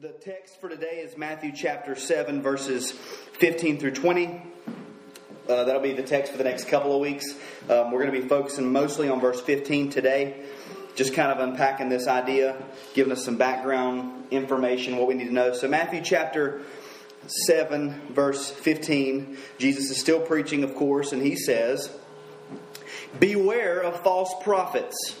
The text for today is Matthew chapter 7, verses 15 through 20. Uh, that'll be the text for the next couple of weeks. Um, we're going to be focusing mostly on verse 15 today, just kind of unpacking this idea, giving us some background information, what we need to know. So, Matthew chapter 7, verse 15, Jesus is still preaching, of course, and he says, Beware of false prophets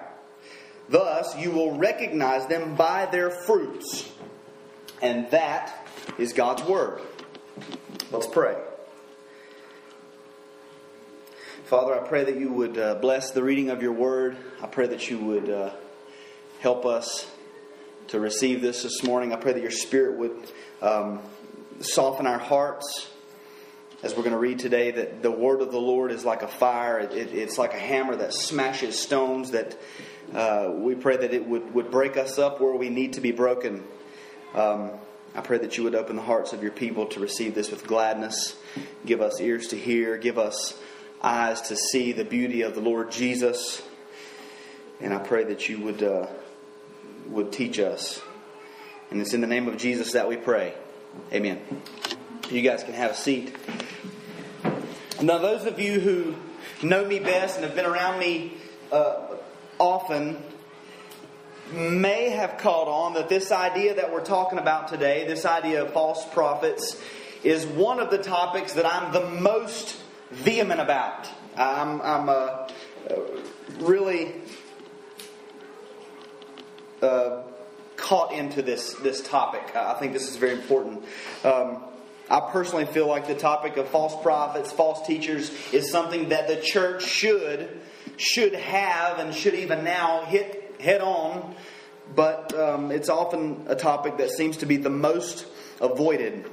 Thus, you will recognize them by their fruits. And that is God's Word. Let's pray. Father, I pray that you would uh, bless the reading of your Word. I pray that you would uh, help us to receive this this morning. I pray that your Spirit would um, soften our hearts as we're going to read today, that the word of the Lord is like a fire. It, it, it's like a hammer that smashes stones, that uh, we pray that it would, would break us up where we need to be broken. Um, I pray that you would open the hearts of your people to receive this with gladness. Give us ears to hear. Give us eyes to see the beauty of the Lord Jesus. And I pray that you would, uh, would teach us. And it's in the name of Jesus that we pray. Amen. You guys can have a seat. Now, those of you who know me best and have been around me uh, often may have caught on that this idea that we're talking about today, this idea of false prophets, is one of the topics that I'm the most vehement about. I'm, I'm uh, really uh, caught into this this topic. I think this is very important. Um, I personally feel like the topic of false prophets, false teachers, is something that the church should should have and should even now hit head on, but um, it's often a topic that seems to be the most avoided.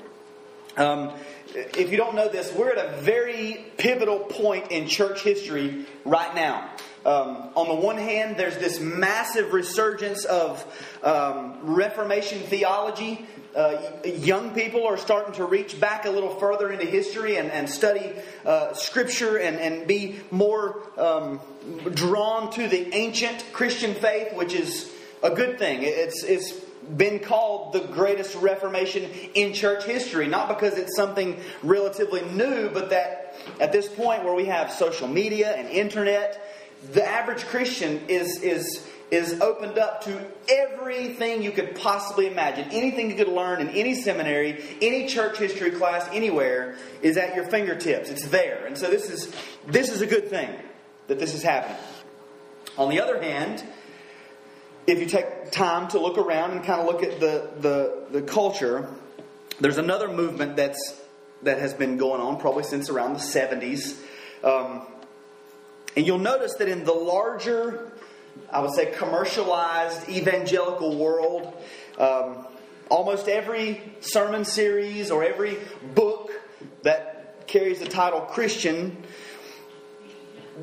Um, if you don't know this, we're at a very pivotal point in church history right now. Um, on the one hand, there's this massive resurgence of um, Reformation theology. Uh, young people are starting to reach back a little further into history and, and study uh, Scripture and, and be more um, drawn to the ancient Christian faith, which is a good thing. It's, it's been called the greatest Reformation in church history, not because it's something relatively new, but that at this point where we have social media and internet, the average Christian is, is, is opened up to everything you could possibly imagine. Anything you could learn in any seminary, any church history class, anywhere, is at your fingertips. It's there. And so this is, this is a good thing that this is happening. On the other hand, if you take time to look around and kind of look at the, the, the culture, there's another movement that's, that has been going on probably since around the 70s. Um, and you'll notice that in the larger, I would say, commercialized evangelical world, um, almost every sermon series or every book that carries the title Christian,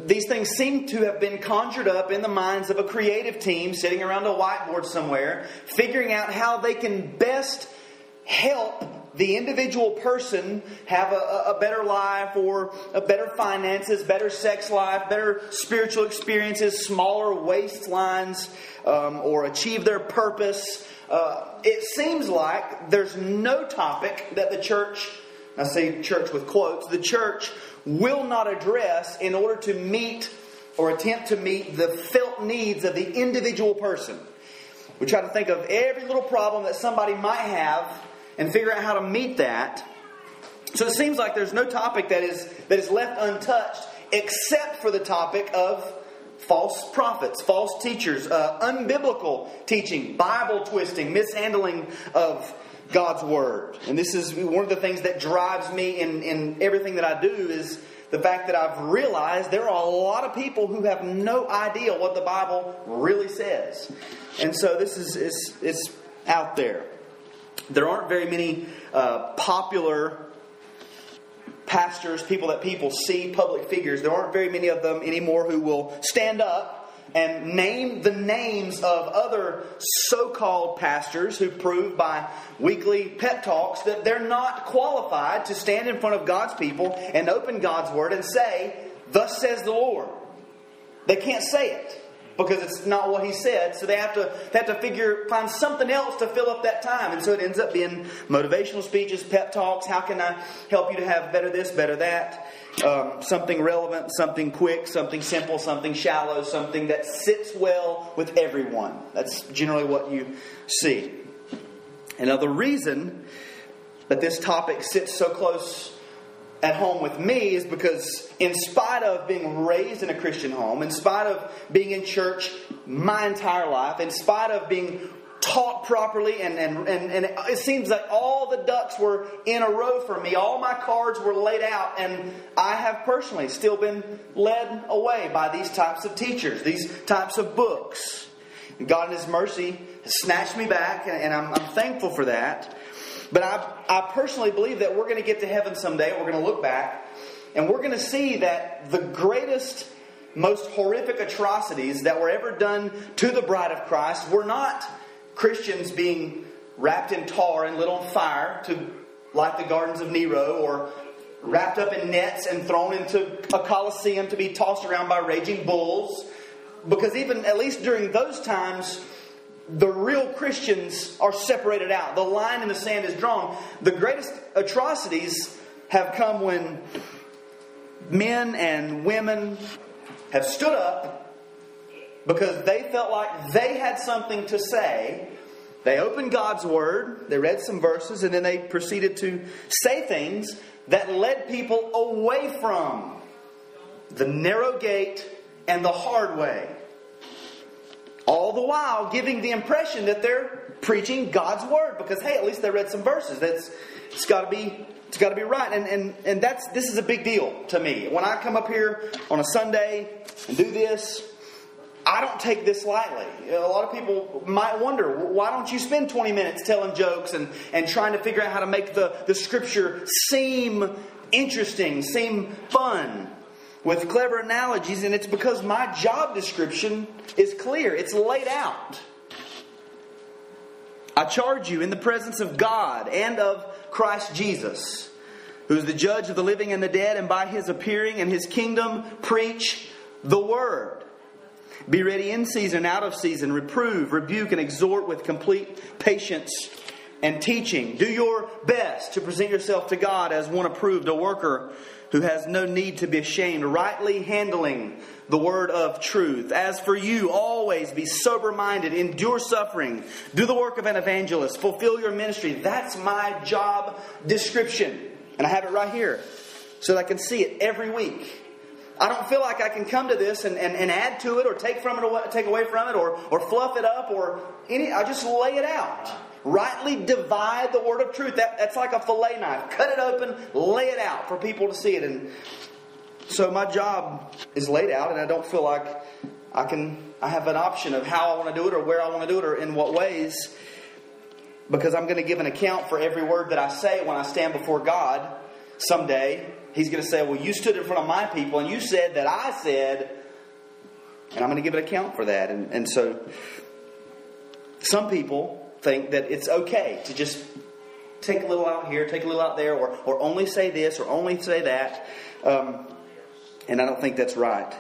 these things seem to have been conjured up in the minds of a creative team sitting around a whiteboard somewhere, figuring out how they can best help the individual person have a, a, better life or a better finances, better sex life, better spiritual experiences, smaller waistlines, um, or achieve their purpose. Uh, it seems like there's no topic that the church, I say church with quotes, the church will not address in order to meet or attempt to meet the felt needs of the individual person. We try to think of every little problem that somebody might have and figure out how to meet that. So it seems like there's no topic that is, that is left untouched except for the topic of false prophets, false teachers, uh, unbiblical teaching, Bible twisting, mishandling of God's Word. And this is one of the things that drives me in, in everything that I do is the fact that I've realized there are a lot of people who have no idea what the Bible really says. And so this is, is, is out there. There aren't very many uh, popular pastors, people that people see, public figures. There aren't very many of them anymore who will stand up and name the names of other so called pastors who prove by weekly pep talks that they're not qualified to stand in front of God's people and open God's word and say, Thus says the Lord. They can't say it because it's not what he said. So they have to they have to figure find something else to fill up that time, and so it ends up being motivational speeches, pep talks. How can I help you to have better this, better that? Um, something relevant, something quick, something simple, something shallow, something that sits well with everyone. That's generally what you see. The reason that this topic sits so close at home with me is because, in spite of being raised in a Christian home, in spite of being in church my entire life, in spite of being taught properly, and, and, and, and it seems like all the ducks were in a row for me. All my cards were laid out, and I have personally still been led away by these types of teachers, these types of books. God, in His mercy, has snatched me back, and I'm, I'm thankful for that. But I, I personally believe that we're going to get to heaven someday. We're going to look back and we're going to see that the greatest, most horrific atrocities that were ever done to the bride of Christ were not Christians being wrapped in tar and lit on fire to light the gardens of Nero or wrapped up in nets and thrown into a coliseum to be tossed around by raging bulls. Because even, at least during those times, the real Christians are separated out. The line in the sand is drawn. The greatest atrocities have come when men and women have stood up because they felt like they had something to say. They opened God's Word, they read some verses, and then they proceeded to say things that led people away from the narrow gate and the hard way. All the while giving the impression that they're preaching God's word because hey, at least they read some verses. That's it's got to be it's got to be right. And and and that's this is a big deal to me. When I come up here on a Sunday and do this, I don't take this lightly. A lot of people might wonder, why don't you spend 20 minutes telling jokes and, and trying to figure out how to make the, the scripture seem interesting, seem fun? With clever analogies, and it's because my job description is clear, it's laid out. I charge you in the presence of God and of Christ Jesus, who is the judge of the living and the dead, and by his appearing and his kingdom, preach the word. Be ready in season, out of season, reprove, rebuke, and exhort with complete patience and teaching. Do your best to present yourself to God as one approved, a worker who has no need to be ashamed, rightly handling the word of truth. As for you, always be sober minded, endure suffering, do the work of an evangelist, fulfill your ministry. That's my job description. And I have it right here so that I can see it every week. I don't feel like I can come to this and, and, and add to it or take from it away, take away from it or, or fluff it up or any I just lay it out rightly divide the word of truth. That, that's like a fillet knife. Cut it open, lay it out for people to see it. And so my job is laid out, and I don't feel like I can. I have an option of how I want to do it, or where I want to do it, or in what ways, because I'm going to give an account for every word that I say when I stand before God someday. He's going to say, "Well, you stood in front of my people, and you said that I said." And I'm going to give an account for that. And, and so, some people think that it's okay to just take a little out here, take a little out there, or, or only say this or only say that. Um, and I don't think that's right.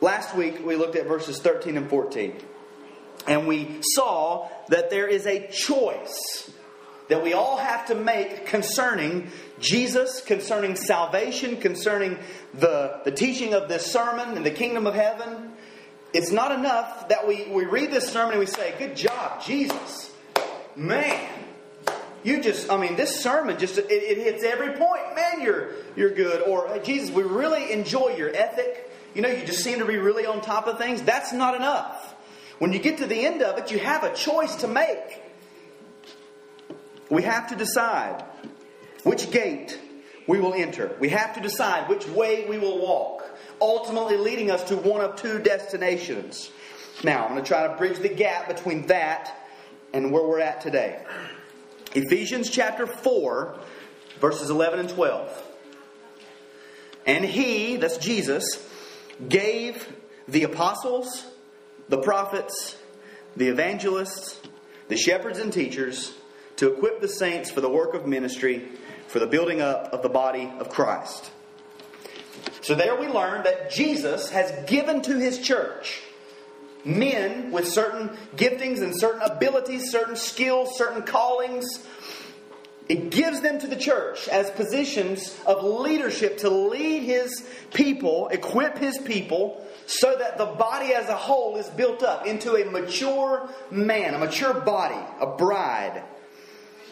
Last week we looked at verses 13 and 14. And we saw that there is a choice that we all have to make concerning Jesus, concerning salvation, concerning the, the teaching of this sermon and the kingdom of heaven. It's not enough that we, we read this sermon and we say, Good job, Jesus man, you just, I mean, this sermon just, it, it hits every point. Man, you're, you're good. Or, uh, Jesus, we really enjoy your ethic. You know, you just seem to be really on top of things. That's not enough. When you get to the end of it, you have a choice to make. We have to decide which gate we will enter. We have to decide which way we will walk, ultimately leading us to one of two destinations. Now, I'm going to try to bridge the gap between that and where we're at today. Ephesians chapter 4, verses 11 and 12. And he, that's Jesus, gave the apostles, the prophets, the evangelists, the shepherds and teachers to equip the saints for the work of ministry, for the building up of the body of Christ. So there we learn that Jesus has given to his church men with certain giftings and certain abilities, certain skills, certain callings. It gives them to the church as positions of leadership to lead his people, equip his people, so that the body as a whole is built up into a mature man, a mature body, a bride.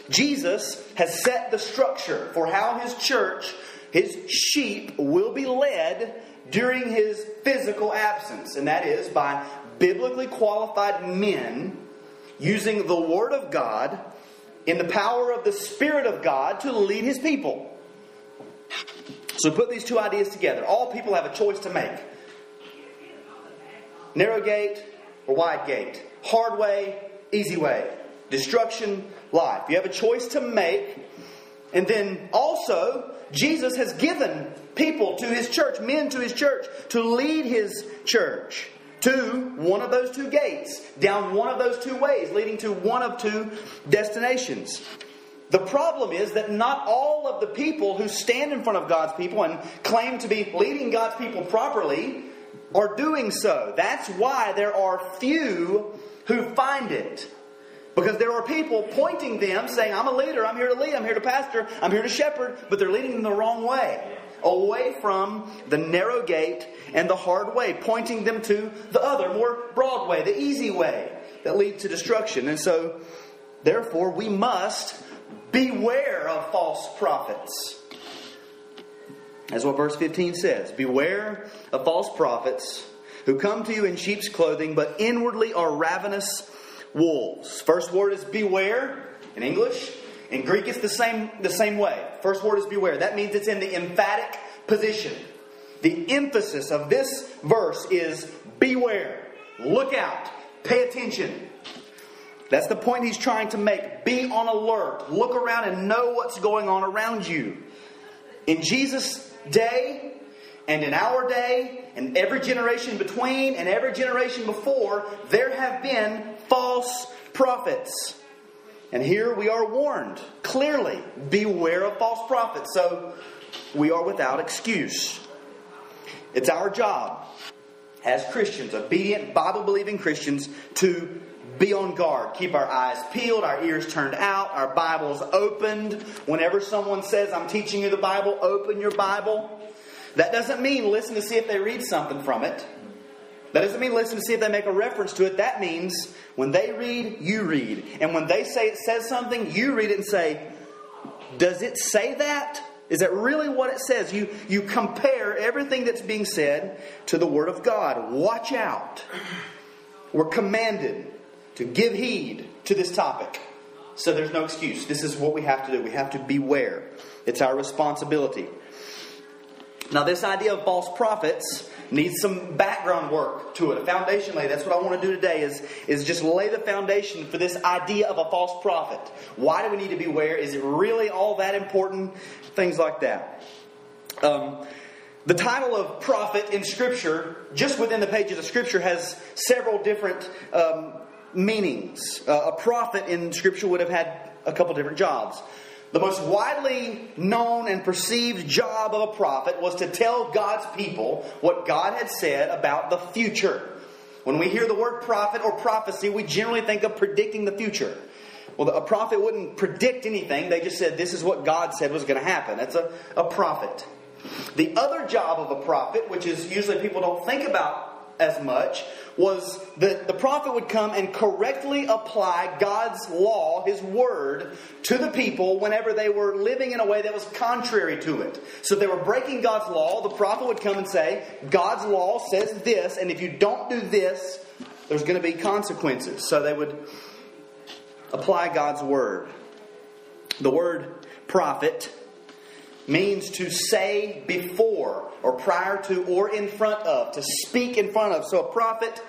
Jesus has set the structure for how his church, his sheep, will be led during his physical absence, and that is by biblically qualified men using the Word of God in the power of the Spirit of God to lead His people. So put these two ideas together. All people have a choice to make narrow gate or wide gate, hard way, easy way, destruction, life. You have a choice to make. And then also, Jesus has given people to his church, men to his church, to lead his church to one of those two gates, down one of those two ways, leading to one of two destinations. The problem is that not all of the people who stand in front of God's people and claim to be leading God's people properly are doing so. That's why there are few who find it. Because there are people pointing them, saying, I'm a leader, I'm here to lead, I'm here to pastor, I'm here to shepherd, but they're leading them the wrong way away from the narrow gate and the hard way, pointing them to the other, more broad way, the easy way that leads to destruction. And so, therefore, we must beware of false prophets. That's what verse 15 says. Beware of false prophets who come to you in sheep's clothing, but inwardly are ravenous wolves. First word is beware in English. In Greek, it's the same, the same way. First word is beware. That means it's in the emphatic position. The emphasis of this verse is beware, look out, pay attention. That's the point he's trying to make. Be on alert, look around and know what's going on around you. In Jesus' day, and in our day, and every generation between, and every generation before, there have been false prophets. And here we are warned clearly beware of false prophets. So we are without excuse. It's our job as Christians, obedient, Bible believing Christians, to be on guard. Keep our eyes peeled, our ears turned out, our Bibles opened. Whenever someone says, I'm teaching you the Bible, open your Bible. That doesn't mean listen to see if they read something from it. That doesn't mean listen to see if they make a reference to it. That means when they read, you read. And when they say it says something, you read it and say, Does it say that? Is that really what it says? You, you compare everything that's being said to the Word of God. Watch out. We're commanded to give heed to this topic. So there's no excuse. This is what we have to do. We have to beware. It's our responsibility. Now, this idea of false prophets needs some background work to it, a foundation lay. That's what I want to do today is, is just lay the foundation for this idea of a false prophet. Why do we need to beware? Is it really all that important? Things like that. Um, the title of prophet in Scripture, just within the pages of Scripture, has several different um, meanings. Uh, a prophet in Scripture would have had a couple different jobs. The most widely known and perceived job of a prophet was to tell God's people what God had said about the future. When we hear the word prophet or prophecy, we generally think of predicting the future. Well, a prophet wouldn't predict anything, they just said, This is what God said was going to happen. That's a, a prophet. The other job of a prophet, which is usually people don't think about as much was that the prophet would come and correctly apply God's law, His word, to the people whenever they were living in a way that was contrary to it. So if they were breaking God's law, the prophet would come and say, God's law says this, and if you don't do this, there's going to be consequences. So they would apply God's word. The word prophet means to say before or prior to or in front of, to speak in front of. So a prophet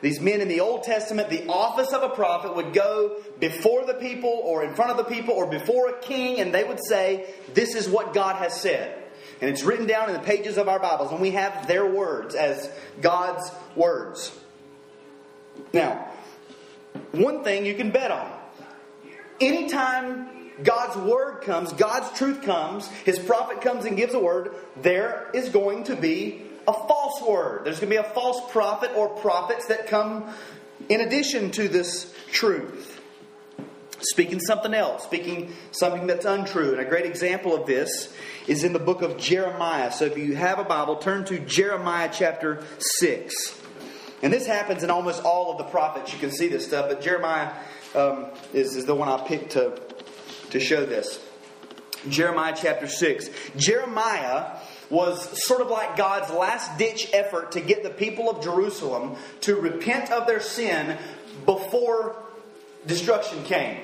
these men in the Old Testament, the office of a prophet would go before the people or in front of the people or before a king, and they would say, This is what God has said. And it's written down in the pages of our Bibles, and we have their words as God's words. Now, one thing you can bet on anytime God's word comes, God's truth comes, his prophet comes and gives a word, there is going to be a false word. There's going to be a false prophet or prophets that come in addition to this truth. Speaking something else, speaking something that's untrue. And a great example of this is in the book of Jeremiah. So if you have a Bible, turn to Jeremiah chapter 6. And this happens in almost all of the prophets. You can see this stuff, but Jeremiah um, is, is the one I picked to, to show this. Jeremiah chapter 6. Jeremiah was sort of like God's last ditch effort to get the people of Jerusalem to repent of their sin before destruction came.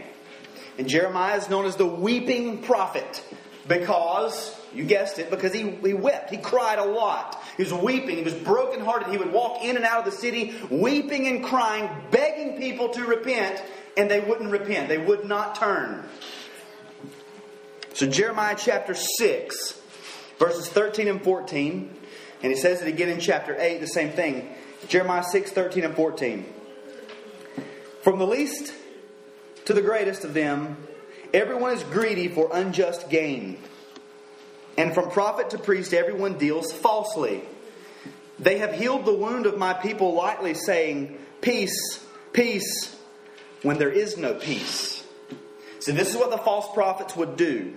And Jeremiah is known as the weeping prophet because, you guessed it, because he, he wept. He cried a lot. He was weeping. He was brokenhearted. He would walk in and out of the city weeping and crying, begging people to repent, and they wouldn't repent. They would not turn. So, Jeremiah chapter 6 verses 13 and 14. And he says it again in chapter 8, the same thing. Jeremiah 6, 13 and 14. From the least to the greatest of them, everyone is greedy for unjust gain. And from prophet to priest, everyone deals falsely. They have healed the wound of my people lightly, saying, Peace, peace, when there is no peace. So, this is what the false prophets would do.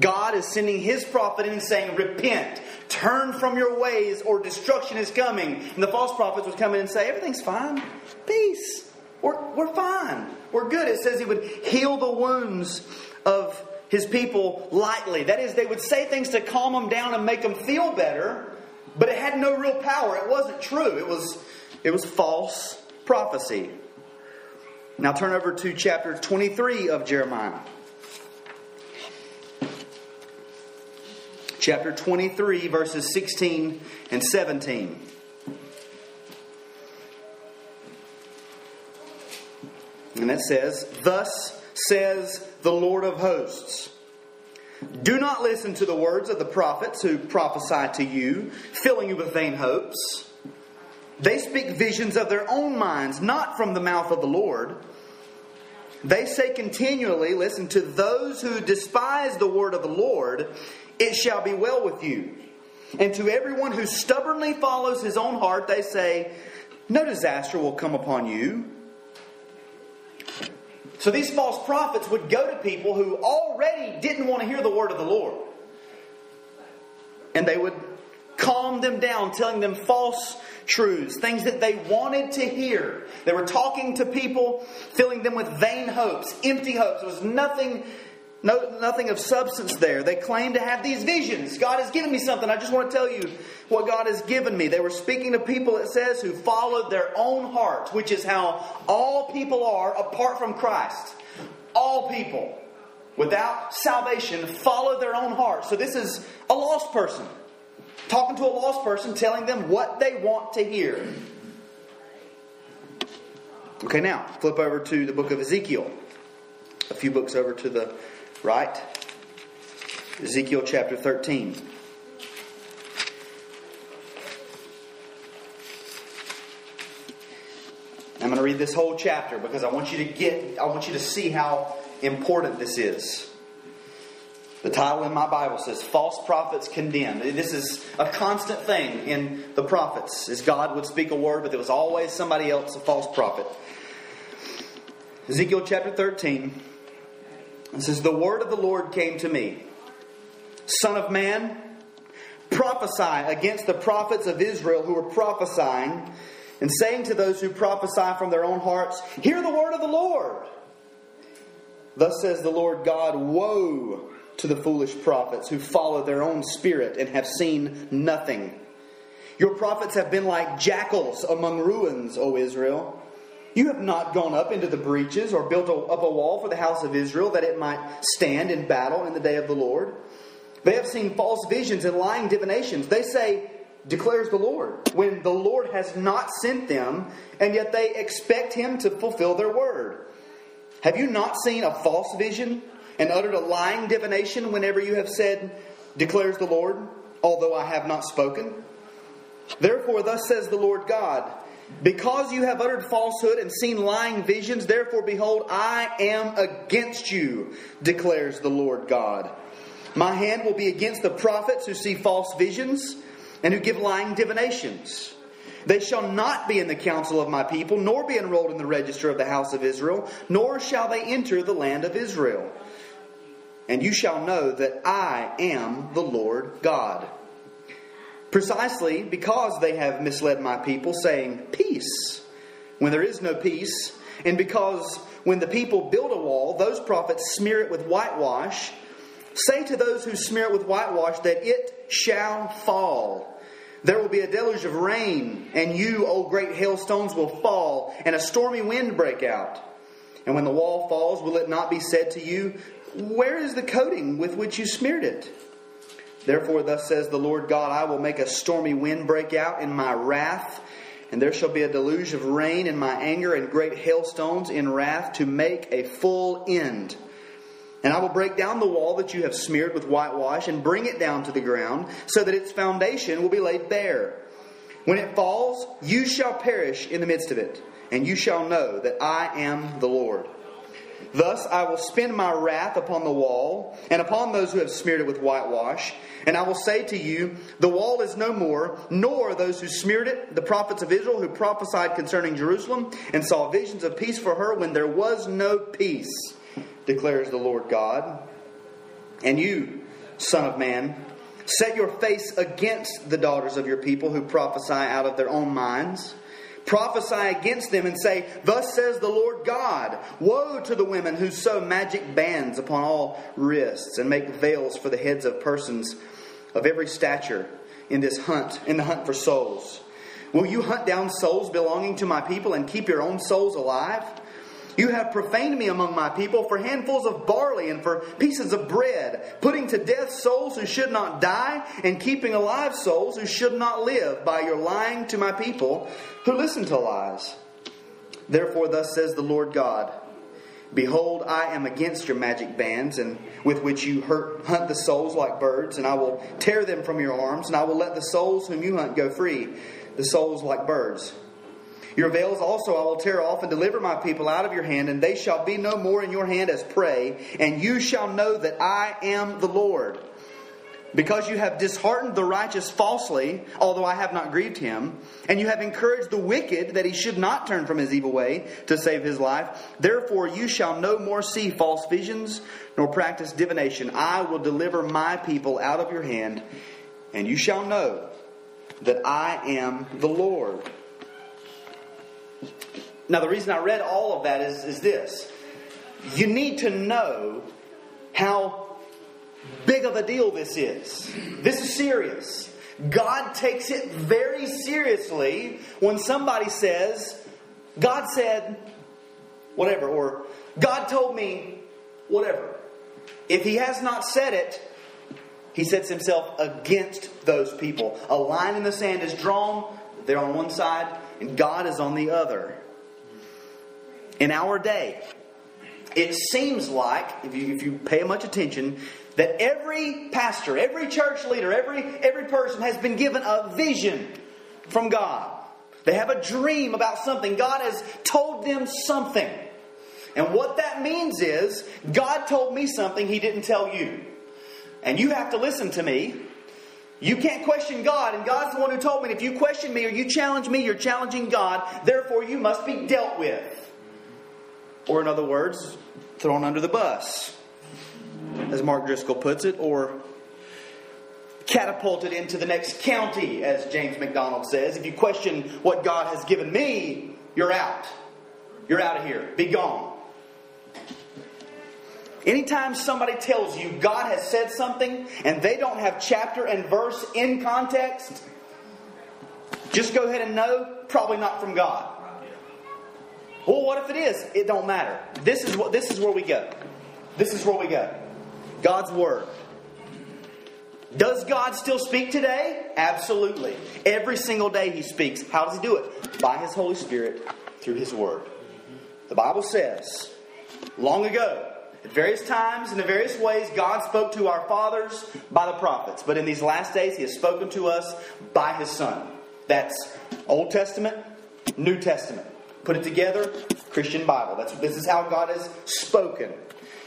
God is sending his prophet in saying, Repent, turn from your ways, or destruction is coming. And the false prophets would come in and say, Everything's fine. Peace. We're, we're fine. We're good. It says he would heal the wounds of his people lightly. That is, they would say things to calm them down and make them feel better, but it had no real power. It wasn't true. It was, it was false prophecy. Now turn over to chapter 23 of Jeremiah. Chapter 23, verses 16 and 17. And it says, Thus says the Lord of hosts. Do not listen to the words of the prophets who prophesy to you, filling you with vain hopes. They speak visions of their own minds, not from the mouth of the Lord. They say continually, Listen to those who despise the word of the Lord it shall be well with you. And to everyone who stubbornly follows his own heart, they say, No disaster will come upon you. So these false prophets would go to people who already didn't want to hear the word of the Lord. And they would calm them down, telling them false truths, things that they wanted to hear. They were talking to people, filling them with vain hopes, empty hopes. There was nothing no, nothing of substance there. They claim to have these visions. God has given me something. I just want to tell you what God has given me. They were speaking to people, it says, who followed their own hearts, which is how all people are apart from Christ. All people, without salvation, follow their own hearts. So this is a lost person. Talking to a lost person, telling them what they want to hear. Okay, now, flip over to the book of Ezekiel. A few books over to the Right? Ezekiel chapter 13. I'm going to read this whole chapter because I want you to get, I want you to see how important this is. The title in my Bible says False Prophets Condemned. This is a constant thing in the prophets, is God would speak a word, but there was always somebody else, a false prophet. Ezekiel chapter 13, it says, The word of the Lord came to me Son of man, prophesy against the prophets of Israel who are prophesying, and saying to those who prophesy from their own hearts, Hear the word of the Lord. Thus says the Lord God Woe to the foolish prophets who follow their own spirit and have seen nothing. Your prophets have been like jackals among ruins, O Israel. You have not gone up into the breaches or built up a wall for the house of Israel that it might stand in battle in the day of the Lord. They have seen false visions and lying divinations. They say, declares the Lord, when the Lord has not sent them, and yet they expect him to fulfill their word. Have you not seen a false vision and uttered a lying divination whenever you have said, declares the Lord, although I have not spoken? Therefore, thus says the Lord God, because you have uttered falsehood and seen lying visions, therefore, behold, I am against you, declares the Lord God. My hand will be against the prophets who see false visions and who give lying divinations. They shall not be in the council of my people, nor be enrolled in the register of the house of Israel, nor shall they enter the land of Israel. And you shall know that I am the Lord God. Precisely because they have misled my people, saying, Peace, when there is no peace, and because when the people build a wall, those prophets smear it with whitewash, say to those who smear it with whitewash that it shall fall. There will be a deluge of rain, and you, O great hailstones, will fall, and a stormy wind break out. And when the wall falls, will it not be said to you, Where is the coating with which you smeared it? Therefore, thus says the Lord God, I will make a stormy wind break out in my wrath, and there shall be a deluge of rain in my anger, and great hailstones in wrath to make a full end. And I will break down the wall that you have smeared with whitewash, and bring it down to the ground, so that its foundation will be laid bare. When it falls, you shall perish in the midst of it, and you shall know that I am the Lord. Thus I will spend my wrath upon the wall, and upon those who have smeared it with whitewash. And I will say to you, The wall is no more, nor those who smeared it, the prophets of Israel who prophesied concerning Jerusalem, and saw visions of peace for her when there was no peace, declares the Lord God. And you, Son of Man, set your face against the daughters of your people who prophesy out of their own minds prophesy against them and say, Thus says the Lord God, Woe to the women who sew magic bands upon all wrists and make veils for the heads of persons of every stature in this hunt, in the hunt for souls. Will you hunt down souls belonging to my people and keep your own souls alive? You have profaned me among my people for handfuls of barley and for pieces of bread, putting to death souls who should not die, and keeping alive souls who should not live by your lying to my people who listen to lies. Therefore, thus says the Lord God Behold, I am against your magic bands, and with which you hurt, hunt the souls like birds, and I will tear them from your arms, and I will let the souls whom you hunt go free, the souls like birds. Your veils also I will tear off and deliver my people out of your hand, and they shall be no more in your hand as prey, and you shall know that I am the Lord. Because you have disheartened the righteous falsely, although I have not grieved him, and you have encouraged the wicked that he should not turn from his evil way to save his life, therefore you shall no more see false visions nor practice divination. I will deliver my people out of your hand, and you shall know that I am the Lord. Now, the reason I read all of that is, is this you need to know how big of a deal this is. This is serious. God takes it very seriously when somebody says, God said, whatever, or God told me, whatever. If he has not said it, he sets himself against those people. A line in the sand is drawn, they're on one side, and God is on the other in our day, it seems like, if you, if you pay much attention, that every pastor, every church leader, every, every person has been given a vision from God. They have a dream about something. God has told them something. And what that means is, God told me something He didn't tell you. And you have to listen to me. You can't question God, and God's the one who told me. If you question me or you challenge me, you're challenging God. Therefore, you must be dealt with. Or, in other words, thrown under the bus, as Mark Driscoll puts it, or catapulted into the next county, as James MacDonald says. If you question what God has given me, you're out. You're out of here. Be gone. Anytime somebody tells you God has said something and they don't have chapter and verse in context, just go ahead and know probably not from God. Well, what if it is? It don't matter. This is what this is where we go. This is where we go. God's word. Does God still speak today? Absolutely. Every single day He speaks. How does He do it? By His Holy Spirit through His Word. The Bible says, long ago, at various times and in various ways, God spoke to our fathers by the prophets. But in these last days, He has spoken to us by His Son. That's Old Testament, New Testament. Put it together, Christian Bible. That's, this is how God has spoken.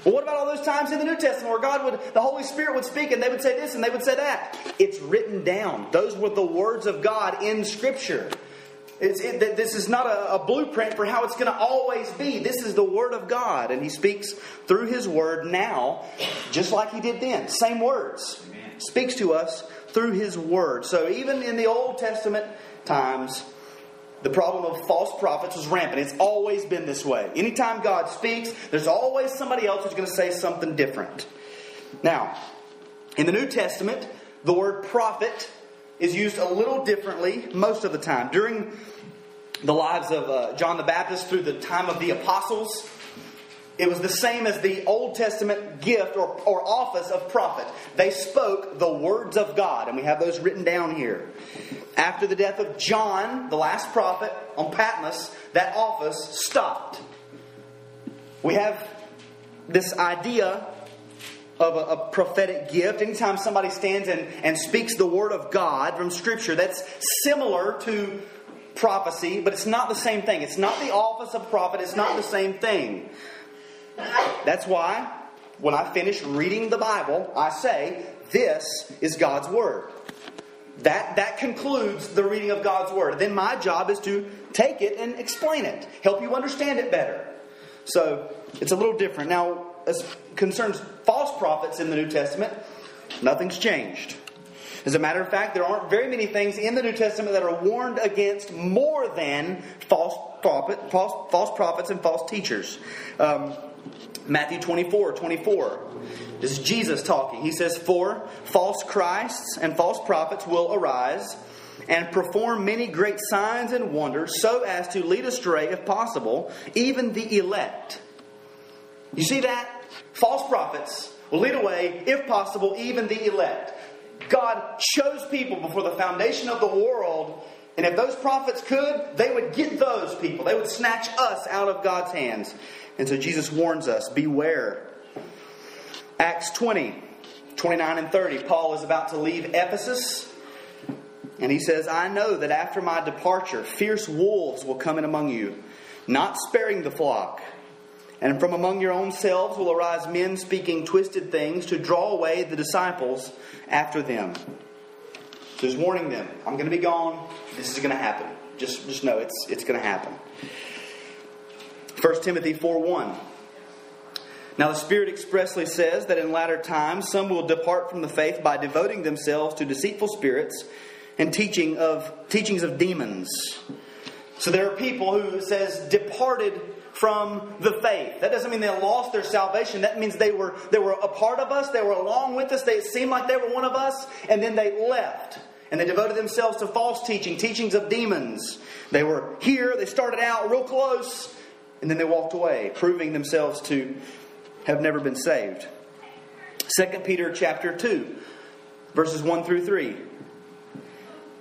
Well, what about all those times in the New Testament where God would, the Holy Spirit would speak and they would say this and they would say that? It's written down. Those were the words of God in Scripture. It, this is not a, a, blueprint for how it's going to always be. This is the Word of God, and He speaks through His Word now, just like He did then. Same words. Amen. Speaks to us through His Word. So even in the Old Testament times, the problem of false prophets was rampant. It's always been this way. Anytime God speaks, there's always somebody else who's going to say something different. Now, in the New Testament, the word prophet is used a little differently most of the time. During the lives of uh, John the Baptist through the time of the apostles, it was the same as the Old Testament gift or, or office of prophet. They spoke the words of God, and we have those written down here. After the death of John, the last prophet, on Patmos, that office stopped. We have this idea of a, a, prophetic gift. Anytime somebody stands and, and speaks the word of God from Scripture, that's similar to prophecy, but it's not the same thing. It's not the office of prophet, it's not the same thing. That's why when I finish reading the Bible, I say, This is God's Word. That, that concludes the reading of God's Word. Then my job is to take it and explain it, help you understand it better. So it's a little different. Now, as concerns false prophets in the New Testament, nothing's changed. As a matter of fact, there aren't very many things in the New Testament that are warned against more than false, prophet, false, false prophets and false teachers. Um, Matthew 24, 24. This is Jesus talking. He says, For false Christs and false prophets will arise and perform many great signs and wonders so as to lead astray, if possible, even the elect. You see that? False prophets will lead away, if possible, even the elect. God chose people before the foundation of the world, and if those prophets could, they would get those people. They would snatch us out of God's hands. And so Jesus warns us beware. Acts 20, 29 and 30. Paul is about to leave Ephesus. And he says, I know that after my departure, fierce wolves will come in among you, not sparing the flock. And from among your own selves will arise men speaking twisted things to draw away the disciples after them. So he's warning them, I'm going to be gone. This is going to happen. Just, just know it's, it's going to happen. 1 Timothy 4 1. Now, the Spirit expressly says that in latter times some will depart from the faith by devoting themselves to deceitful spirits and teaching of teachings of demons. So there are people who says departed from the faith. That doesn't mean they lost their salvation. That means they were they were a part of us. They were along with us. They seemed like they were one of us, and then they left and they devoted themselves to false teaching, teachings of demons. They were here. They started out real close, and then they walked away, proving themselves to have never been saved. 2 Peter chapter 2, verses 1 through 3.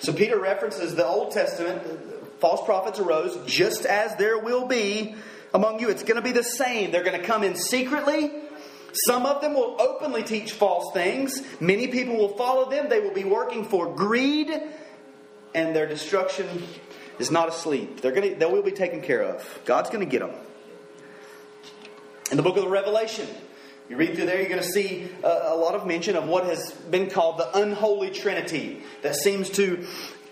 So Peter references the Old Testament. False prophets arose just as there will be among you. It's going to be the same. They're going to come in secretly. Some of them will openly teach false things. Many people will follow them. They will be working for greed, and their destruction is not asleep. They're going to, they will be taken care of. God's going to get them. In the book of the Revelation, you read through there, you're going to see a, a lot of mention of what has been called the unholy trinity that seems to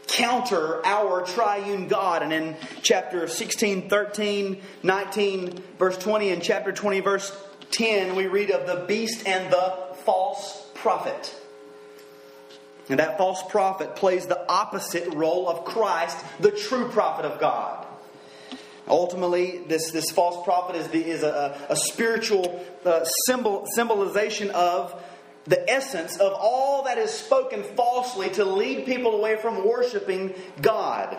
counter our triune God. And in chapter 16, 13, 19, verse 20, and chapter 20, verse 10, we read of the beast and the false prophet. And that false prophet plays the opposite role of Christ, the true prophet of God. Ultimately, this, this false prophet is, the, is a, a spiritual uh, symbol, symbolization of the essence of all that is spoken falsely to lead people away from worshiping God.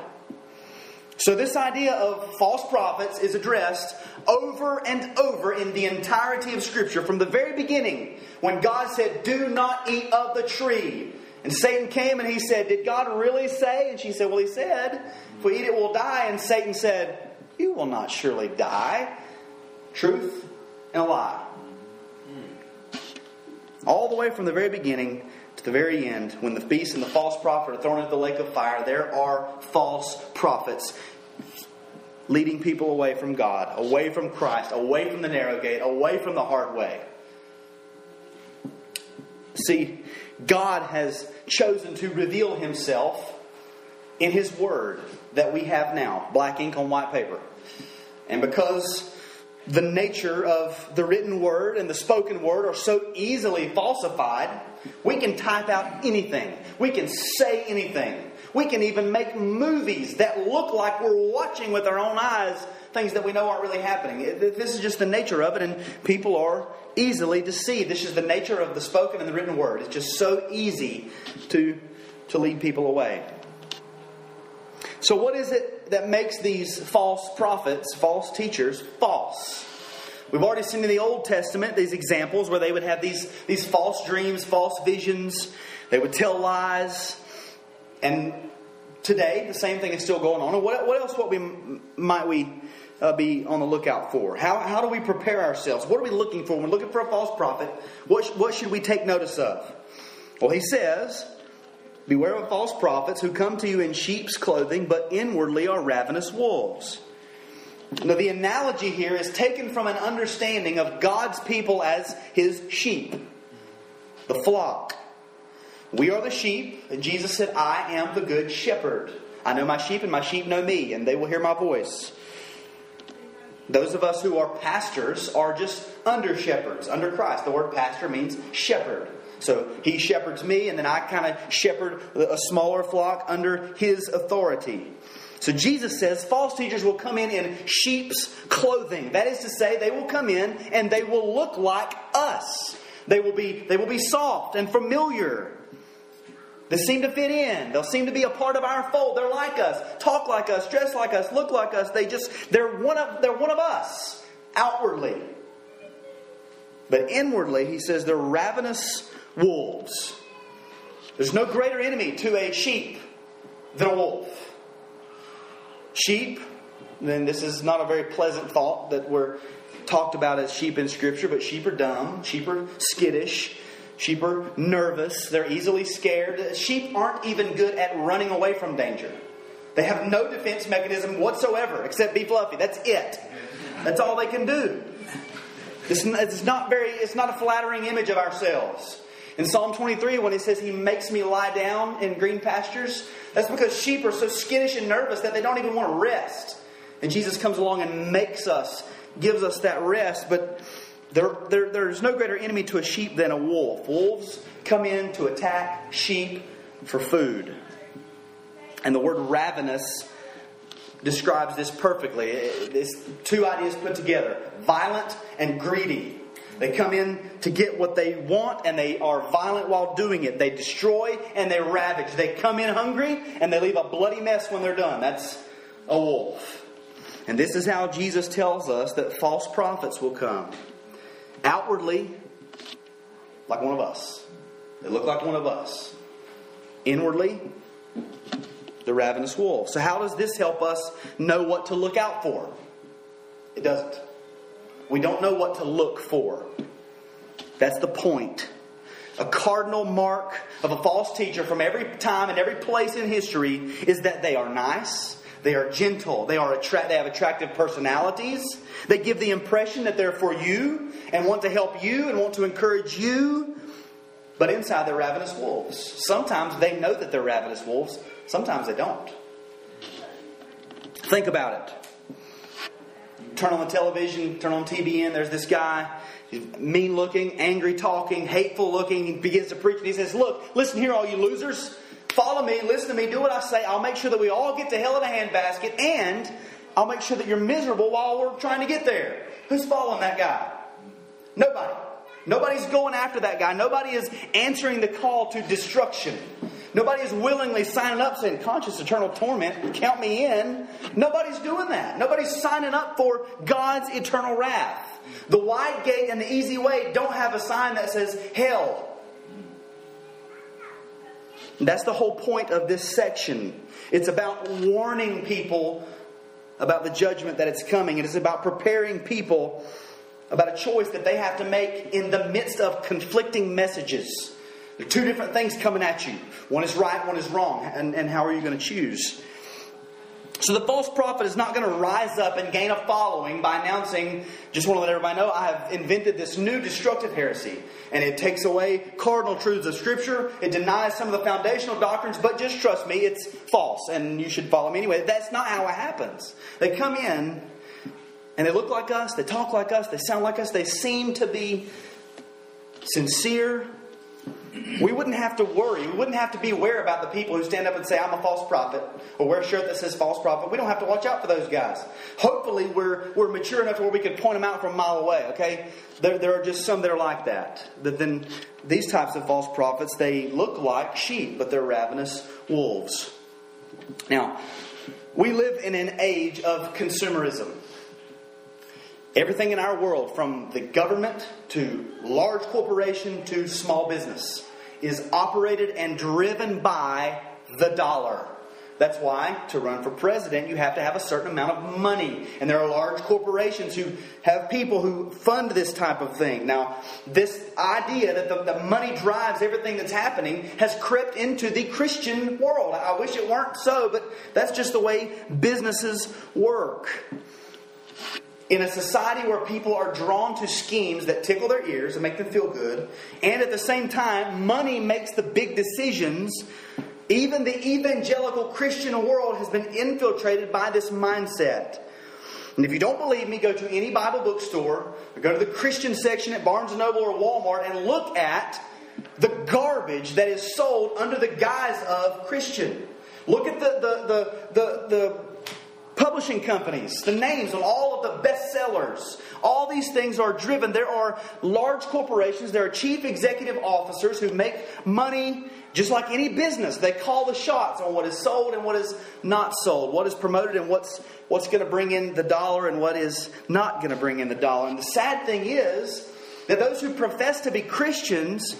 So, this idea of false prophets is addressed over and over in the entirety of Scripture. From the very beginning, when God said, Do not eat of the tree. And Satan came and he said, Did God really say? And she said, Well, he said, If we eat it, we'll die. And Satan said, You will not surely die. Truth and a lie. All the way from the very beginning to the very end, when the beast and the false prophet are thrown into the lake of fire, there are false prophets leading people away from God, away from Christ, away from the narrow gate, away from the hard way. See, God has chosen to reveal himself in his word that we have now, black ink on white paper. And because the nature of the written word and the spoken word are so easily falsified, we can type out anything. We can say anything. We can even make movies that look like we're watching with our own eyes things that we know aren't really happening. This is just the nature of it, and people are easily deceived. This is the nature of the spoken and the written word. It's just so easy to, to lead people away. So, what is it that makes these false prophets, false teachers, false? We've already seen in the Old Testament these examples where they would have these, these false dreams, false visions. They would tell lies. And today, the same thing is still going on. What, what else what we, might we uh, be on the lookout for? How, how do we prepare ourselves? What are we looking for when we're looking for a false prophet? What, what should we take notice of? Well, he says, Beware of false prophets who come to you in sheep's clothing, but inwardly are ravenous wolves. Now, the analogy here is taken from an understanding of God's people as his sheep, the flock. We are the sheep, and Jesus said, I am the good shepherd. I know my sheep, and my sheep know me, and they will hear my voice. Those of us who are pastors are just under shepherds, under Christ. The word pastor means shepherd. So he shepherds me, and then I kind of shepherd a smaller flock under his authority. So Jesus says false teachers will come in in sheep's clothing. That is to say, they will come in and they will look like us. They will be, they will be soft and familiar. They seem to fit in. They'll seem to be a part of our fold. They're like us, talk like us, dress like us, look like us. They just they're one of they're one of us outwardly. But inwardly, he says they're ravenous wolves. There's no greater enemy to a sheep than a wolf. Sheep, then this is not a very pleasant thought that we're talked about as sheep in Scripture, but sheep are dumb, sheep are skittish, sheep are nervous, they're easily scared. Sheep aren't even good at running away from danger. They have no defense mechanism whatsoever except be fluffy. That's it. That's all they can do. It's not very. It's not a flattering image of ourselves. In Psalm 23, when he says he makes me lie down in green pastures, that's because sheep are so skittish and nervous that they don't even want to rest. And Jesus comes along and makes us, gives us that rest. But there, there, there's no greater enemy to a sheep than a wolf. Wolves come in to attack sheep for food. And the word ravenous describes this perfectly. It's two ideas put together violent and greedy. They come in to get what they want and they are violent while doing it. They destroy and they ravage. They come in hungry and they leave a bloody mess when they're done. That's a wolf. And this is how Jesus tells us that false prophets will come. Outwardly, like one of us. They look like one of us. Inwardly, the ravenous wolf. So, how does this help us know what to look out for? It doesn't. We don't know what to look for. That's the point. A cardinal mark of a false teacher from every time and every place in history is that they are nice, they are gentle, they are attra- they have attractive personalities. They give the impression that they're for you and want to help you and want to encourage you. But inside they're ravenous wolves. Sometimes they know that they're ravenous wolves, sometimes they don't. Think about it turn on the television, turn on TBN, there's this guy, He's mean looking, angry talking, hateful looking. He begins to preach and he says, Look, listen here, all you losers. Follow me, listen to me, do what I say. I'll make sure that we all get to hell in a handbasket, and I'll make sure that you're miserable while we're trying to get there. Who's following that guy? Nobody. Nobody's going after that guy. Nobody is answering the call to destruction. Nobody is willingly signing up saying, conscious eternal torment, count me in. Nobody's doing that. Nobody's signing up for God's eternal wrath. The wide gate and the easy way don't have a sign that says hell. That's the whole point of this section. It's about warning people about the judgment that it's coming. It is about preparing people about a choice that they have to make in the midst of conflicting messages. There are two different things coming at you. One is right, one is wrong. And, and how are you going to choose? So the false prophet is not going to rise up and gain a following by announcing, just want to let everybody know, I have invented this new destructive heresy. And it takes away cardinal truths of Scripture. It denies some of the foundational doctrines, but just trust me, it's false, and you should follow me anyway. That's not how it happens. They come in and they look like us, they talk like us, they sound like us, they seem to be sincere. We wouldn't have to worry. We wouldn't have to be aware about the people who stand up and say, I'm a false prophet, or wear a shirt that says false prophet. We don't have to watch out for those guys. Hopefully, we're, we're mature enough where we can point them out from a mile away, okay? There, there are just some that are like that. But then these types of false prophets, they look like sheep, but they're ravenous wolves. Now, we live in an age of consumerism. Everything in our world, from the government to large corporation to small business, is operated and driven by the dollar. That's why to run for president, you have to have a certain amount of money. And there are large corporations who have people who fund this type of thing. Now, this idea that the, the money drives everything that's happening has crept into the Christian world. I wish it weren't so, but that's just the way businesses work in a society where people are drawn to schemes that tickle their ears and make them feel good, and at the same time, money makes the big decisions, even the evangelical Christian world has been infiltrated by this mindset. And if you don't believe me, go to any Bible bookstore, or go to the Christian section at Barnes & Noble or Walmart and look at the garbage that is sold under the guise of Christian. Look at the, the, the, the, the publishing companies, the names of all of the bestsellers. All these things are driven. There are large corporations, there are chief executive officers who make money just like any business. They call the shots on what is sold and what is not sold, what is promoted and what's what's going to bring in the dollar and what is not going to bring in the dollar. And the sad thing is that those who profess to be Christians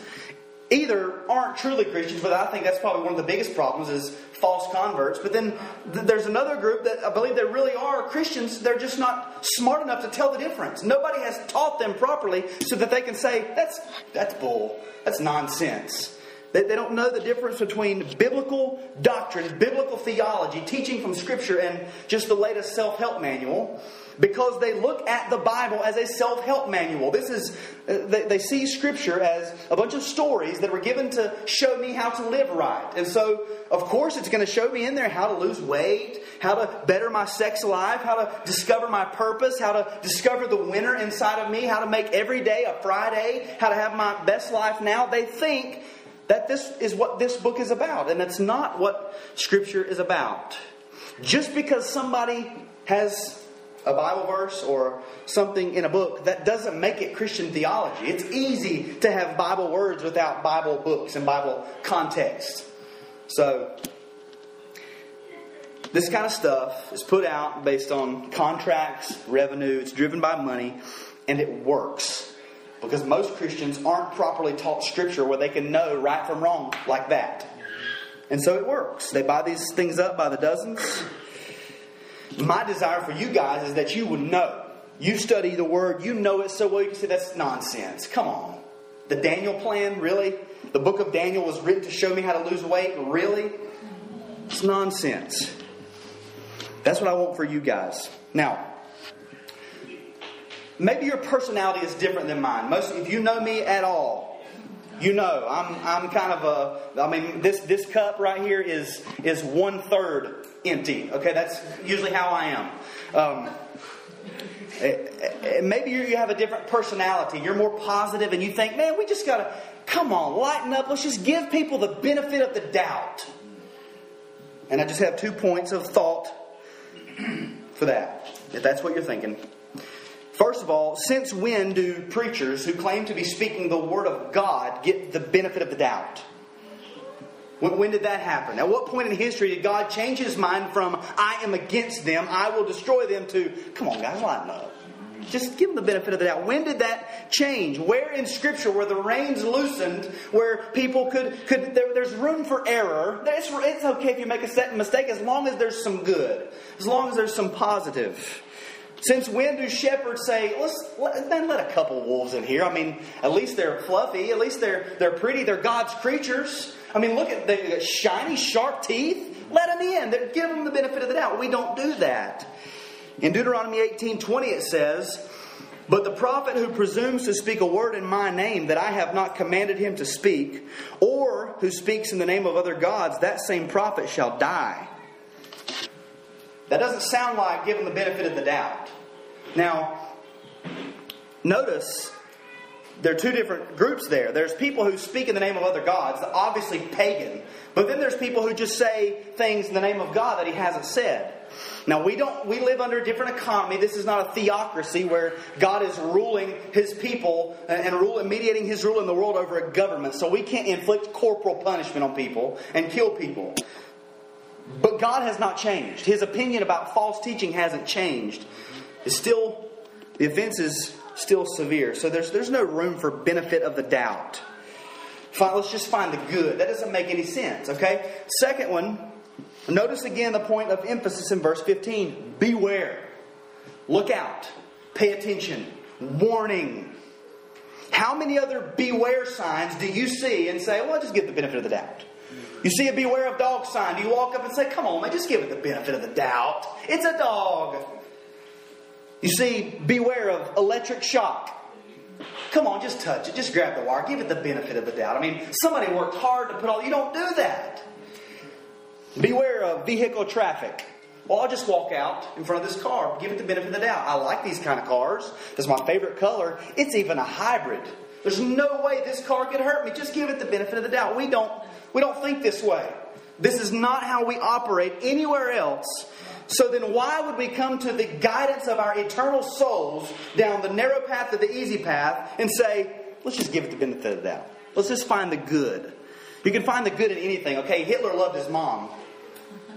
either aren't truly Christians, but I think that's probably one of the biggest problems is false converts. But then th- there's another group that I believe they really are Christians. They're just not smart enough to tell the difference. Nobody has taught them properly so that they can say, that's, that's bull. That's nonsense. They, they don't know the difference between biblical doctrine, biblical theology, teaching from Scripture, and just the latest self help manual because they look at the Bible as a self help manual. This is, uh, they, they, see Scripture as a bunch of stories that were given to show me how to live right. And so, of course, it's going to show me in there how to lose weight, how to better my sex life, how to discover my purpose, how to discover the winner inside of me, how to make every day a Friday, how to have my best life now. They think that this is what this book is about, and it's not what Scripture is about. Just because somebody has a Bible verse or something in a book, that doesn't make it Christian theology. It's easy to have Bible words without Bible books and Bible context. So, this kind of stuff is put out based on contracts, revenue, it's driven by money, and it works. Because most Christians aren't properly taught Scripture where they can know right from wrong like that. And so it works. They buy these things up by the dozens my desire for you guys is that you would know. You study the word, you know it so well, you can say that's nonsense. Come on. The Daniel plan, really? The book of Daniel was written to show me how to lose weight, really? It's nonsense. That's what I want for you guys. Now, maybe your personality is different than mine. Most, if you know me at all, you know I'm, I'm kind of a. I mean, this this cup right here is is one third empty. Okay, that's usually how I am. Um, Eh, eh, maybe you have a different personality. You're more positive and you think, man, we just got to, come on, lighten up. Let's just give people the benefit of the doubt. And I just have two points of thought for that, if that's what you're thinking. First of all, since when do preachers who claim to be speaking the Word of God get the benefit of the doubt? When, when, did that happen? At what point in history did God change his mind from, I am against them, I will destroy them, to, come on, guys, lighten up? Just give them the benefit of the doubt. When did that change? Where in Scripture were the reins loosened, where people could, could there, there's room for error? It's, it's okay if you make a mistake as long as there's some good, as long as there's some positive. Since when do shepherds say, let's let, man, let a couple wolves in here? I mean, at least they're fluffy, at least they're they're pretty, they're God's creatures. I mean, look at the shiny, sharp teeth. Let them in. Give them the benefit of the doubt. We don't do that. In Deuteronomy 18 20, it says, But the prophet who presumes to speak a word in my name that I have not commanded him to speak, or who speaks in the name of other gods, that same prophet shall die. That doesn't sound like giving the benefit of the doubt. Now, notice there are two different groups there. There's people who speak in the name of other gods, obviously pagan. But then there's people who just say things in the name of God that he hasn't said. Now we don't we live under a different economy. This is not a theocracy where God is ruling his people and rule mediating his rule in the world over a government. So we can't inflict corporal punishment on people and kill people. But God has not changed. His opinion about false teaching hasn't changed. It's still the offense is still severe. So there's, there's no room for benefit of the doubt. Fine, let's just find the good. That doesn't make any sense, okay? Second one, notice again the point of emphasis in verse 15 beware, look out, pay attention, warning. How many other beware signs do you see and say, well, just give the benefit of the doubt? You see a beware of dog sign. Do you walk up and say, come on, man, just give it the benefit of the doubt? It's a dog. You see, beware of electric shock. Come on, just touch it. Just grab the wire. Give it the benefit of the doubt. I mean, somebody worked hard to put all. You don't do that. Beware of vehicle traffic. Well, I'll just walk out in front of this car. Give it the benefit of the doubt. I like these kind of cars. It's my favorite color. It's even a hybrid. There's no way this car could hurt me. Just give it the benefit of the doubt. We don't, we don't think this way. This is not how we operate anywhere else so then, why would we come to the guidance of our eternal souls down the narrow path of the easy path and say, let's just give it the benefit of the doubt? Let's just find the good. You can find the good in anything. Okay, Hitler loved his mom.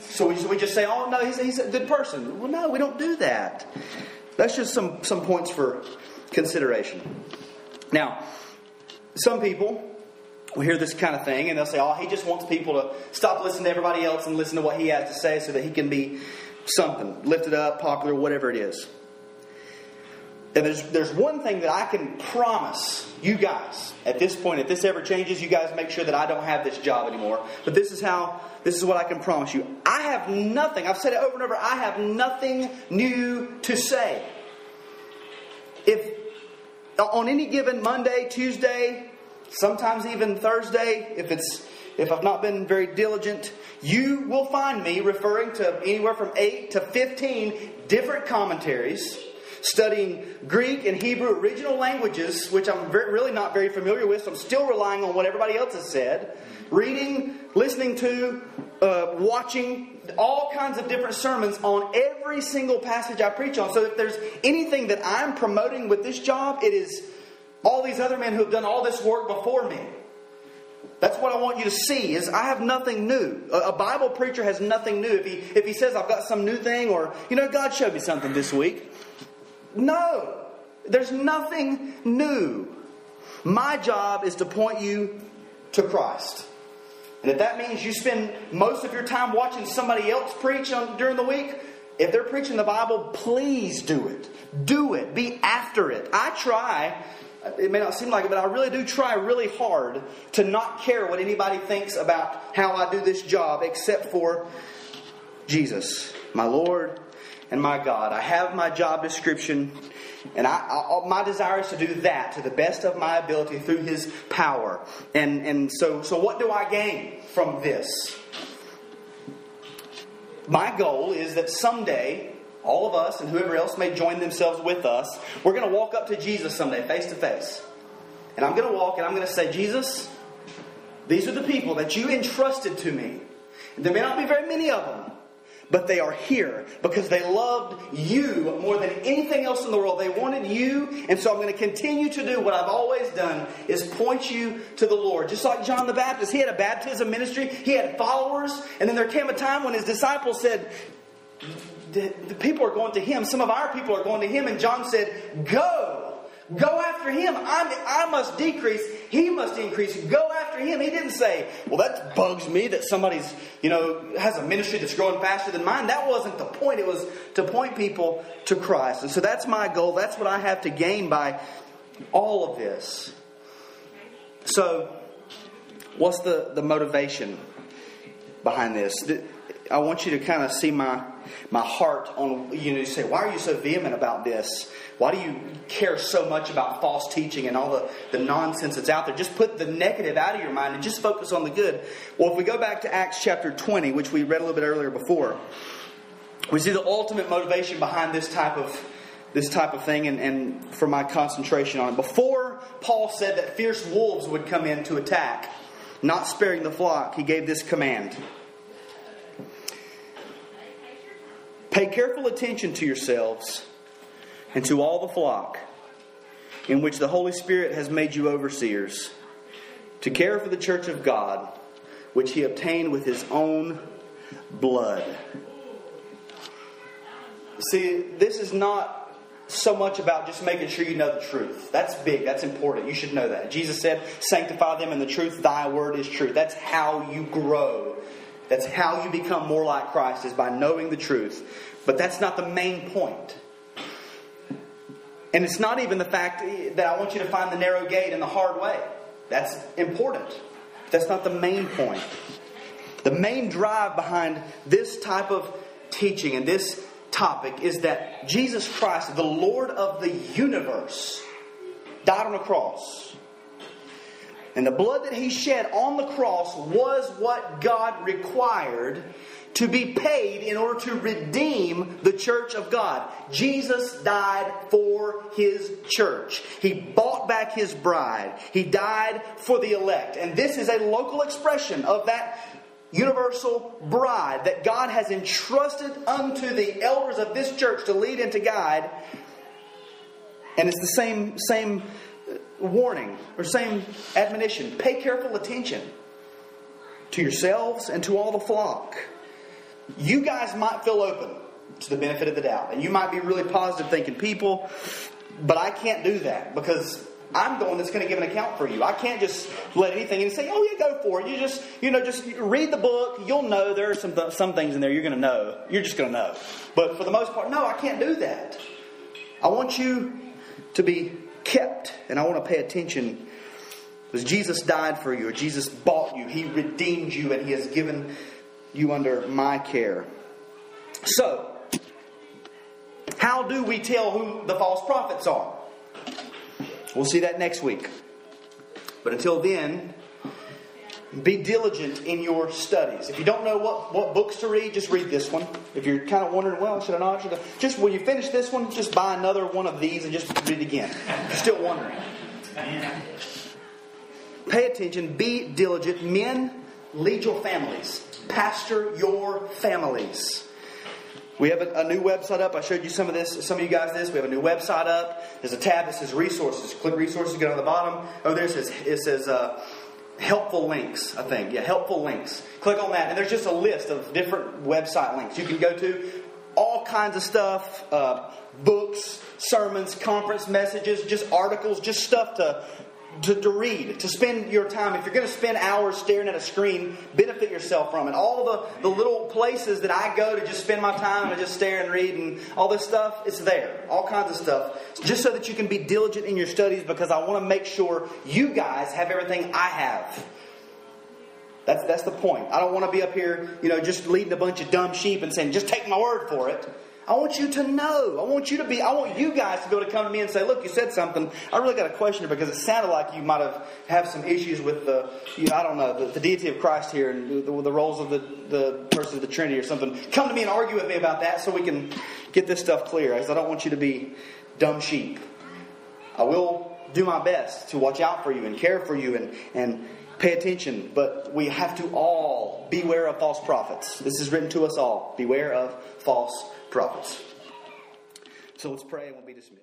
So we, we just say, oh, no, he's, he's a good person. Well, no, we don't do that. That's just some, some points for consideration. Now, some people will hear this kind of thing and they'll say, oh, he just wants people to stop listening to everybody else and listen to what he has to say so that he can be something, lifted up, popular, whatever it is. And there's, there's one thing that I can promise you guys at this point, if this ever changes, you guys make sure that I don't have this job anymore. But this is how, this is what I can promise you. I have nothing, I've said it over and over, I have nothing new to say. If on any given Monday, Tuesday, sometimes even Thursday, if it's if I've not been very diligent, you will find me referring to anywhere from 8 to 15 different commentaries, studying Greek and Hebrew original languages, which I'm very, really not very familiar with, so I'm still relying on what everybody else has said, reading, listening to, uh, watching all kinds of different sermons on every single passage I preach on. So if there's anything that I'm promoting with this job, it is all these other men who have done all this work before me. That's what I want you to see is I have nothing new. A, Bible preacher has nothing new. If he, if he says, I've got some new thing, or, you know, God showed me something this week. No, there's nothing new. My job is to point you to Christ. And if that means you spend most of your time watching somebody else preach on, during the week, if they're preaching the Bible, please do it. Do it. Be after it. I try it may not seem like it, but I really do try really hard to not care what anybody thinks about how I do this job except for Jesus, my Lord and my God. I have my job description, and I, I, my desire is to do that to the best of my ability through His power. And, and so, so, what do I gain from this? My goal is that someday all of us and whoever else may join themselves with us, we're going to walk up to Jesus someday, face to face. And I'm going to walk and I'm going to say, Jesus, these are the people that you entrusted to me. There may not be very many of them, but they are here because they loved you more than anything else in the world. They wanted you, and so I'm going to continue to do what I've always done is point you to the Lord. Just like John the Baptist, he had a baptism ministry, he had followers, and then there came a time when his disciples said, the, the people are going to him. Some of our people are going to him, and John said, Go. Go after him. I, I must decrease. He must increase. Go after him. He didn't say, well, that bugs me that somebody's, you know, has a ministry that's growing faster than mine. That wasn't the point. It was to point people to Christ. And so that's my goal. That's what I have to gain by all of this. So, what's the, the motivation behind this? I want you to kind of see my my heart on you know you say why are you so vehement about this? Why do you care so much about false teaching and all the, the nonsense that's out there? Just put the negative out of your mind and just focus on the good. Well if we go back to acts chapter 20 which we read a little bit earlier before we see the ultimate motivation behind this type of this type of thing and, and for my concentration on it. Before paul said that fierce wolves would come in to attack not sparing the flock he gave this command Pay careful attention to yourselves and to all the flock in which the Holy Spirit has made you overseers to care for the church of God, which he obtained with his own blood. See, this is not so much about just making sure you know the truth. That's big, that's important. You should know that. Jesus said, Sanctify them in the truth, thy word is truth. That's how you grow that's how you become more like Christ, is by knowing the truth. But that's not the main point. And it's not even the fact that I want you to find the narrow gate in the hard way. That's important. That's not the main point. The main drive behind this type of teaching and this topic is that Jesus Christ, the Lord of the universe, died on a cross and the blood that he shed on the cross was what God required to be paid in order to redeem the church of God. Jesus died for his church. He bought back his bride. He died for the elect. And this is a local expression of that universal bride that God has entrusted unto the elders of this church to lead and to guide. And it's the same same warning or same admonition pay careful attention to yourselves and to all the flock. You guys might feel open to the benefit of the doubt, and you might be really positive thinking people, but I can't do that because I'm the one that's going to give an account for you. I can't just let anything and say, "Oh, yeah, go for it." You just, you know, just read the book. You'll know there are some th- some things in there you're going to know. You're just going to know. But for the most part, no, I can't do that. I want you to be kept. And I want to pay attention because Jesus died for you, or Jesus bought you, He redeemed you, and He has given you under my care. So, how do we tell who the false prophets are? We'll see that next week. But until then, be diligent in your studies. If you don't know what, what books to read, just read this one. If you're kind of wondering, well, should I not? Should I? Just when you finish this one, just buy another one of these and just read it again. You're still wondering. Pay attention. Be diligent. Men, lead your families. Pastor your families. We have a, a, new website up. I showed you some of this, some of you guys this. We have a new website up. There's a tab that says resources. Click resources, go to the bottom. Oh, there it says, it says uh, helpful links, I think. Yeah, helpful links. Click on that, and there's just a list of different website links you can go to. All kinds of stuff, uh, books, sermons, conference messages, just articles, just stuff to to, to read, to spend your time. If you're going to spend hours staring at a screen, benefit yourself from it. All the, the little places that I go to just spend my time and just stare and read and all this stuff, it's there. All kinds of stuff. Just so that you can be diligent in your studies because I want to make sure you guys have everything I have. That's, that's the point. I don't want to be up here, you know, just leading a bunch of dumb sheep and saying, just take my word for it. I want you to know. I want you to be, I want you guys to be able to come to me and say, look, you said something. I really got a question because it sounded like you might have have some issues with the, you know, I don't know, the, the, deity of Christ here and the, the roles of the, the persons of the Trinity or something. Come to me and argue with me about that so we can get this stuff clear. Because I don't want you to be dumb sheep. I will do my best to watch out for you and care for you and, and pay attention, but we have to all beware of false prophets. This is written to us all. Beware of false prophets. So let's pray and we'll be dismissed.